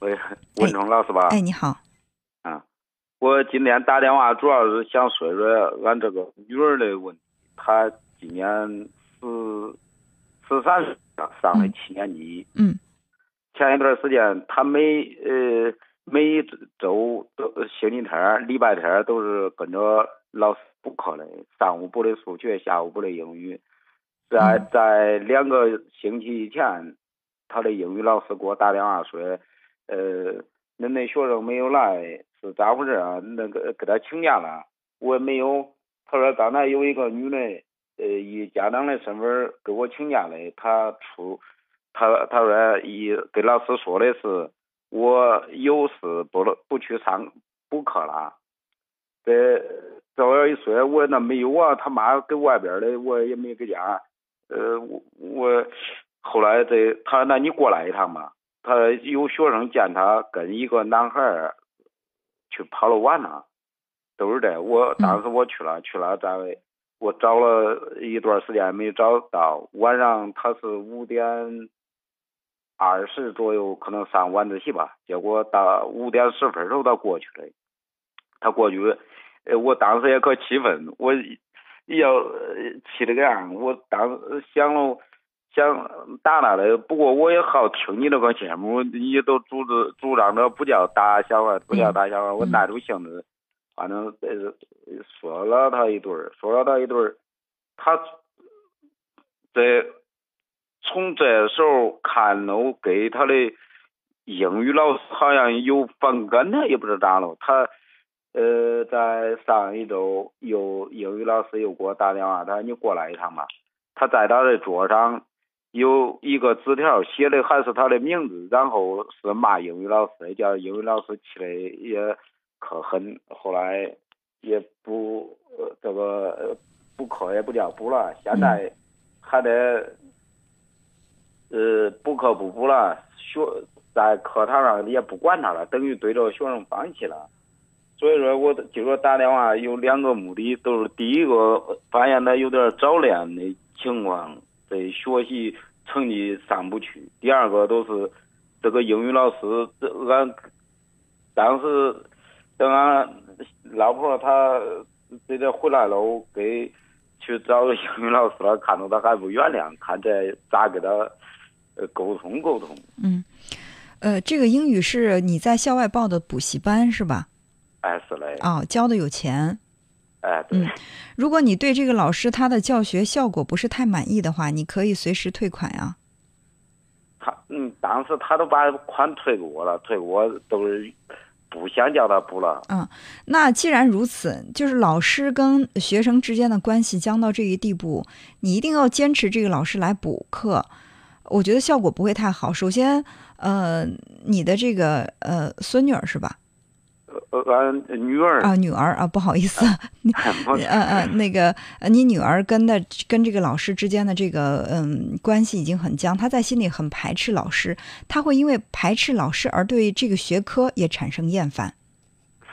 喂，文冲老师吧？哎，你好。啊，我今天打电话主要是想说说俺这个女儿的问题。她今年十十三岁，上的七年级。嗯。前一段时间，她每呃每周都星期天、礼拜天都是跟着老师补课的，上午补的数学，下午补的英语。在在两个星期前，她的英语老师给我打电话说，呃，恁那学生没有来，是咋回事啊？那个给他请假了，我没有。他说刚才有一个女的，呃，以家长的身份给我请假的，他出，他他说以给老师说的是，我有事不能不去上补课了。这这样一说，我那没有啊，他妈给外边的，我也没搁家。呃，我我后来这他那你过来一趟吧。他有学生见他跟一个男孩去跑了玩了，都是这。我当时我去了，去了单位，我找了一段时间没找到。晚上他是五点二十左右可能上晚自习吧，结果到五点十分时候他过去了。他过去，呃，我当时也可气愤，我。要气这个样，我当时想了想打他的，不过我也好听你那个节目，你都主张主张着不叫打小孩，不叫打小孩，我耐住性子，反正呃说了他一顿说了他一顿他在从这时候看喽，给他的英语老师好像有反感他，也不知道咋了，他。呃，在上一周，又英语老师又给我打电话，他说你过来一趟吧。他在他的桌上有一个纸条，写的还是他的名字，然后是骂英语老师，叫英语老师气的也可狠。后来也不这个补课也不叫补了，现在还得呃补课不补了，学在课堂上也不管他了，等于对着学生放弃了。所以说，我今个打电话有两个目的，都是第一个发现他有点早恋的情况，在学习成绩上不去；第二个都是这个英语老师，这俺当时等俺老婆她这点回来了，我给去找英语老师了，看到他还不原谅，看这咋给他沟通沟通。嗯，呃，这个英语是你在校外报的补习班是吧？哎，是嘞。哦，交的有钱。哎，对。如果你对这个老师他的教学效果不是太满意的话，你可以随时退款呀。他嗯，当时他都把款退给我了，退我都是不想叫他补了。嗯，那既然如此，就是老师跟学生之间的关系僵到这一地步，你一定要坚持这个老师来补课，我觉得效果不会太好。首先，呃，你的这个呃孙女儿是吧？呃，俺女儿啊，女儿啊，不好意思，呃呃，那个，你女儿跟的跟这个老师之间的这个嗯关系已经很僵，她在心里很排斥老师，她会因为排斥老师而对这个学科也产生厌烦。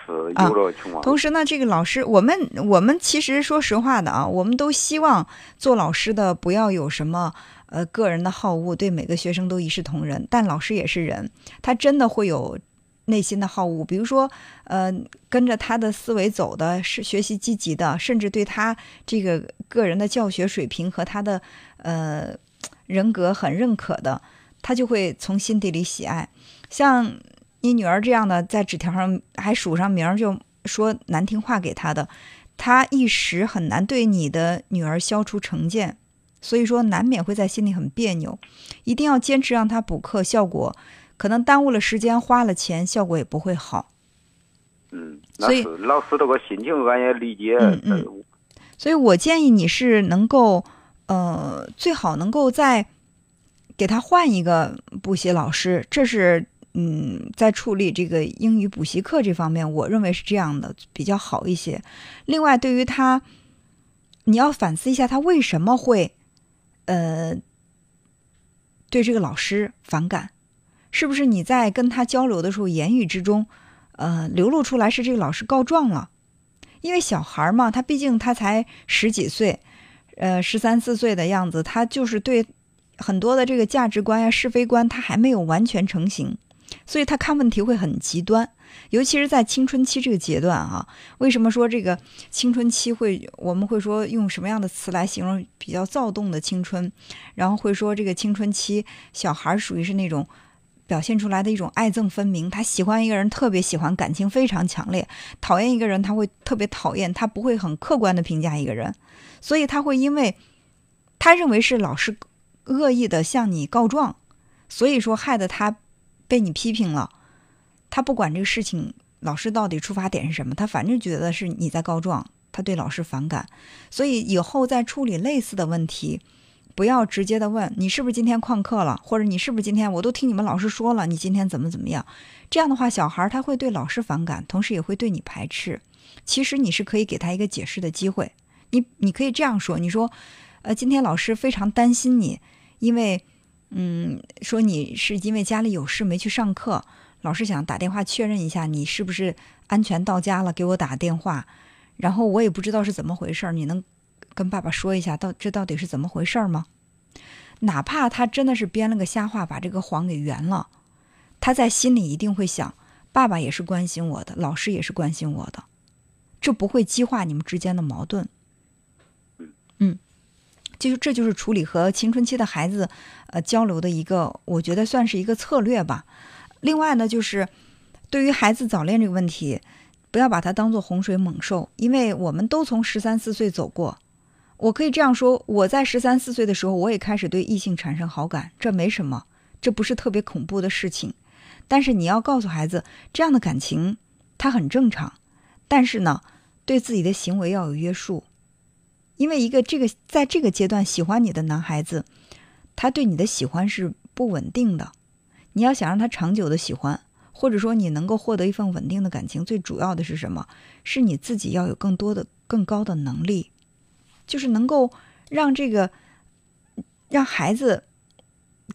是有这个情况。同时呢，这个老师，我们我们其实说实话的啊，我们都希望做老师的不要有什么呃个人的好恶，对每个学生都一视同仁。但老师也是人，他真的会有。内心的好恶，比如说，呃，跟着他的思维走的是学习积极的，甚至对他这个个人的教学水平和他的呃人格很认可的，他就会从心底里喜爱。像你女儿这样的，在纸条上还署上名儿，就说难听话给他的，他一时很难对你的女儿消除成见，所以说难免会在心里很别扭。一定要坚持让他补课，效果。可能耽误了时间，花了钱，效果也不会好。嗯，所以老师这个心情俺也理解。嗯嗯。所以我建议你是能够，呃，最好能够再给他换一个补习老师。这是嗯，在处理这个英语补习课这方面，我认为是这样的比较好一些。另外，对于他，你要反思一下他为什么会呃对这个老师反感。是不是你在跟他交流的时候，言语之中，呃，流露出来是这个老师告状了？因为小孩嘛，他毕竟他才十几岁，呃，十三四岁的样子，他就是对很多的这个价值观呀、是非观，他还没有完全成型。所以他看问题会很极端。尤其是在青春期这个阶段啊，为什么说这个青春期会我们会说用什么样的词来形容比较躁动的青春？然后会说这个青春期小孩属于是那种表现出来的一种爱憎分明，他喜欢一个人特别喜欢，感情非常强烈；讨厌一个人他会特别讨厌，他不会很客观的评价一个人，所以他会因为他认为是老师恶意的向你告状，所以说害得他被你批评了。他不管这个事情，老师到底出发点是什么，他反正觉得是你在告状，他对老师反感，所以以后在处理类似的问题，不要直接的问你是不是今天旷课了，或者你是不是今天我都听你们老师说了，你今天怎么怎么样？这样的话，小孩他会对老师反感，同时也会对你排斥。其实你是可以给他一个解释的机会，你你可以这样说，你说，呃，今天老师非常担心你，因为，嗯，说你是因为家里有事没去上课。老师想打电话确认一下你是不是安全到家了，给我打电话。然后我也不知道是怎么回事儿，你能跟爸爸说一下，到这到底是怎么回事儿吗？哪怕他真的是编了个瞎话，把这个谎给圆了，他在心里一定会想：爸爸也是关心我的，老师也是关心我的，这不会激化你们之间的矛盾。嗯，就是这就是处理和青春期的孩子呃交流的一个，我觉得算是一个策略吧。另外呢，就是对于孩子早恋这个问题，不要把它当做洪水猛兽，因为我们都从十三四岁走过。我可以这样说，我在十三四岁的时候，我也开始对异性产生好感，这没什么，这不是特别恐怖的事情。但是你要告诉孩子，这样的感情它很正常，但是呢，对自己的行为要有约束，因为一个这个在这个阶段喜欢你的男孩子，他对你的喜欢是不稳定的。你要想让他长久的喜欢，或者说你能够获得一份稳定的感情，最主要的是什么？是你自己要有更多的、更高的能力，就是能够让这个让孩子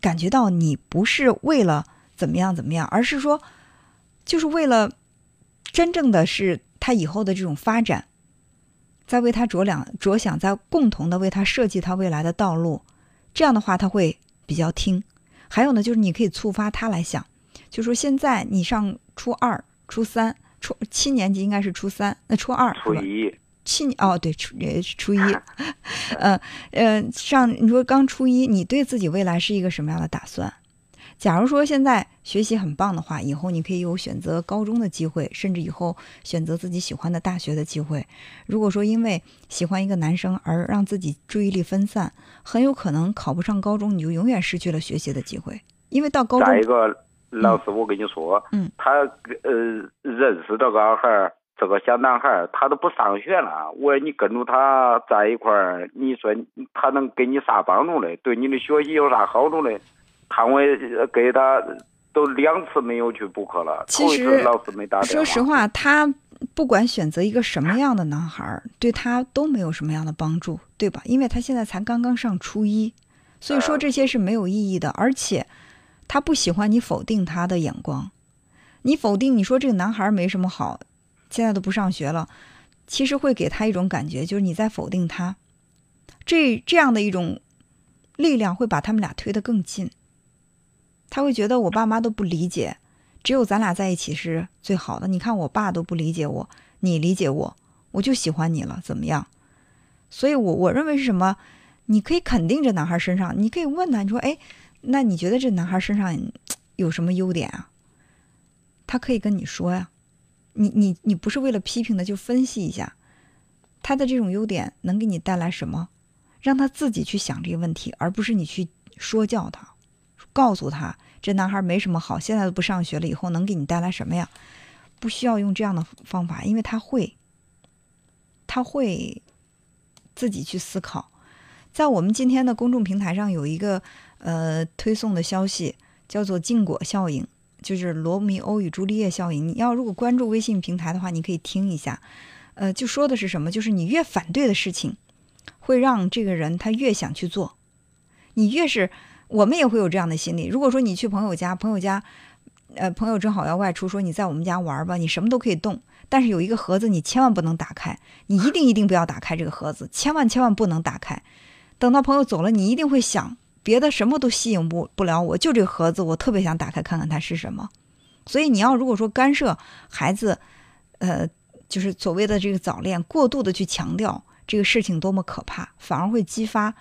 感觉到你不是为了怎么样怎么样，而是说就是为了真正的是他以后的这种发展，在为他着两着想，在共同的为他设计他未来的道路。这样的话，他会比较听。还有呢，就是你可以触发他来想，就说现在你上初二、初三、初七年级应该是初三，那初二初一七哦对初呃初一，呃呃上你说刚初一，你对自己未来是一个什么样的打算？假如说现在学习很棒的话，以后你可以有选择高中的机会，甚至以后选择自己喜欢的大学的机会。如果说因为喜欢一个男生而让自己注意力分散，很有可能考不上高中，你就永远失去了学习的机会。因为到高中，再一个老师，我跟你说，嗯，他呃认识这个孩儿，这个小男孩儿，他都不上学了。我说你跟着他在一块儿，你说他能给你啥帮助嘞？对你的学习有啥好处嘞？看我给他都两次没有去补课了，其实老师没打说实话，他不管选择一个什么样的男孩，对他都没有什么样的帮助，对吧？因为他现在才刚刚上初一，所以说这些是没有意义的。而且他不喜欢你否定他的眼光，你否定你说这个男孩没什么好，现在都不上学了，其实会给他一种感觉，就是你在否定他，这这样的一种力量会把他们俩推得更近。他会觉得我爸妈都不理解，只有咱俩在一起是最好的。你看我爸都不理解我，你理解我，我就喜欢你了，怎么样？所以，我我认为是什么？你可以肯定这男孩身上，你可以问他，你说，哎，那你觉得这男孩身上有什么优点啊？他可以跟你说呀。你你你不是为了批评的，就分析一下他的这种优点能给你带来什么，让他自己去想这个问题，而不是你去说教他。告诉他，这男孩没什么好，现在都不上学了，以后能给你带来什么呀？不需要用这样的方法，因为他会，他会自己去思考。在我们今天的公众平台上有一个呃推送的消息，叫做“禁果效应”，就是罗密欧与朱丽叶效应。你要如果关注微信平台的话，你可以听一下。呃，就说的是什么？就是你越反对的事情，会让这个人他越想去做。你越是。我们也会有这样的心理。如果说你去朋友家，朋友家，呃，朋友正好要外出，说你在我们家玩吧，你什么都可以动，但是有一个盒子你千万不能打开，你一定一定不要打开这个盒子，千万千万不能打开。等到朋友走了，你一定会想，别的什么都吸引不不了我，就这个盒子，我特别想打开看看它是什么。所以你要如果说干涉孩子，呃，就是所谓的这个早恋，过度的去强调这个事情多么可怕，反而会激发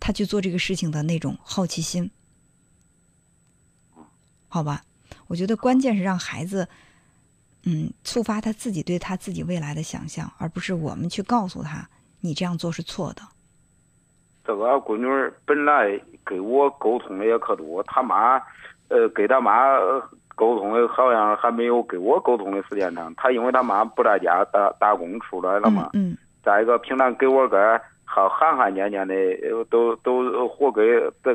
他去做这个事情的那种好奇心。好吧，我觉得关键是让孩子，嗯，触发他自己对他自己未来的想象，而不是我们去告诉他你这样做是错的。这个闺女本来跟我沟通的也可多，他妈，呃，给他妈沟通的好像还没有跟我沟通的时间长。他因为他妈不在家打打工出来了嘛，嗯，再一个平常给我个好憨憨念念的，都都活给都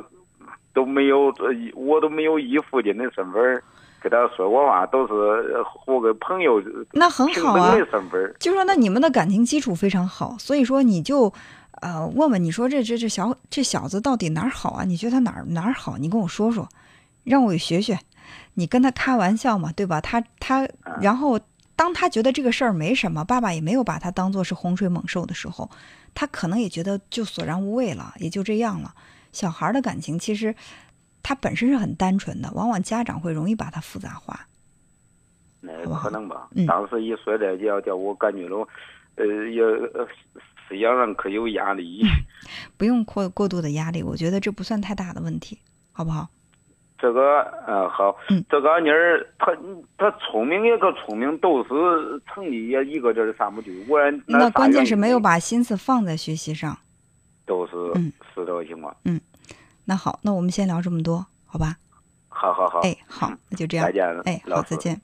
都没有，我都没有依父亲的身份给他说过话，都是活给朋友那很好啊的身份。就说那你们的感情基础非常好，所以说你就。呃，问问你说这这这小这小子到底哪儿好啊？你觉得他哪儿哪儿好？你跟我说说，让我学学。你跟他开玩笑嘛，对吧？他他，然后当他觉得这个事儿没什么，爸爸也没有把他当做是洪水猛兽的时候，他可能也觉得就索然无味了，也就这样了。小孩的感情其实他本身是很单纯的，往往家长会容易把它复杂化。那可能吧。嗯。当时一说这叫叫我感觉了，呃，也。思想上可有压力，不用过过度的压力，我觉得这不算太大的问题，好不好？这个，嗯，好，嗯，这个妮儿，她她聪明也可聪明，都是成绩也一个劲儿上不去。我那关键是没有把心思放在学习上，都是，嗯，是这个情况。嗯，那好，那我们先聊这么多，好吧？好好好，哎，好，那就这样，再见了，哎，好，再见。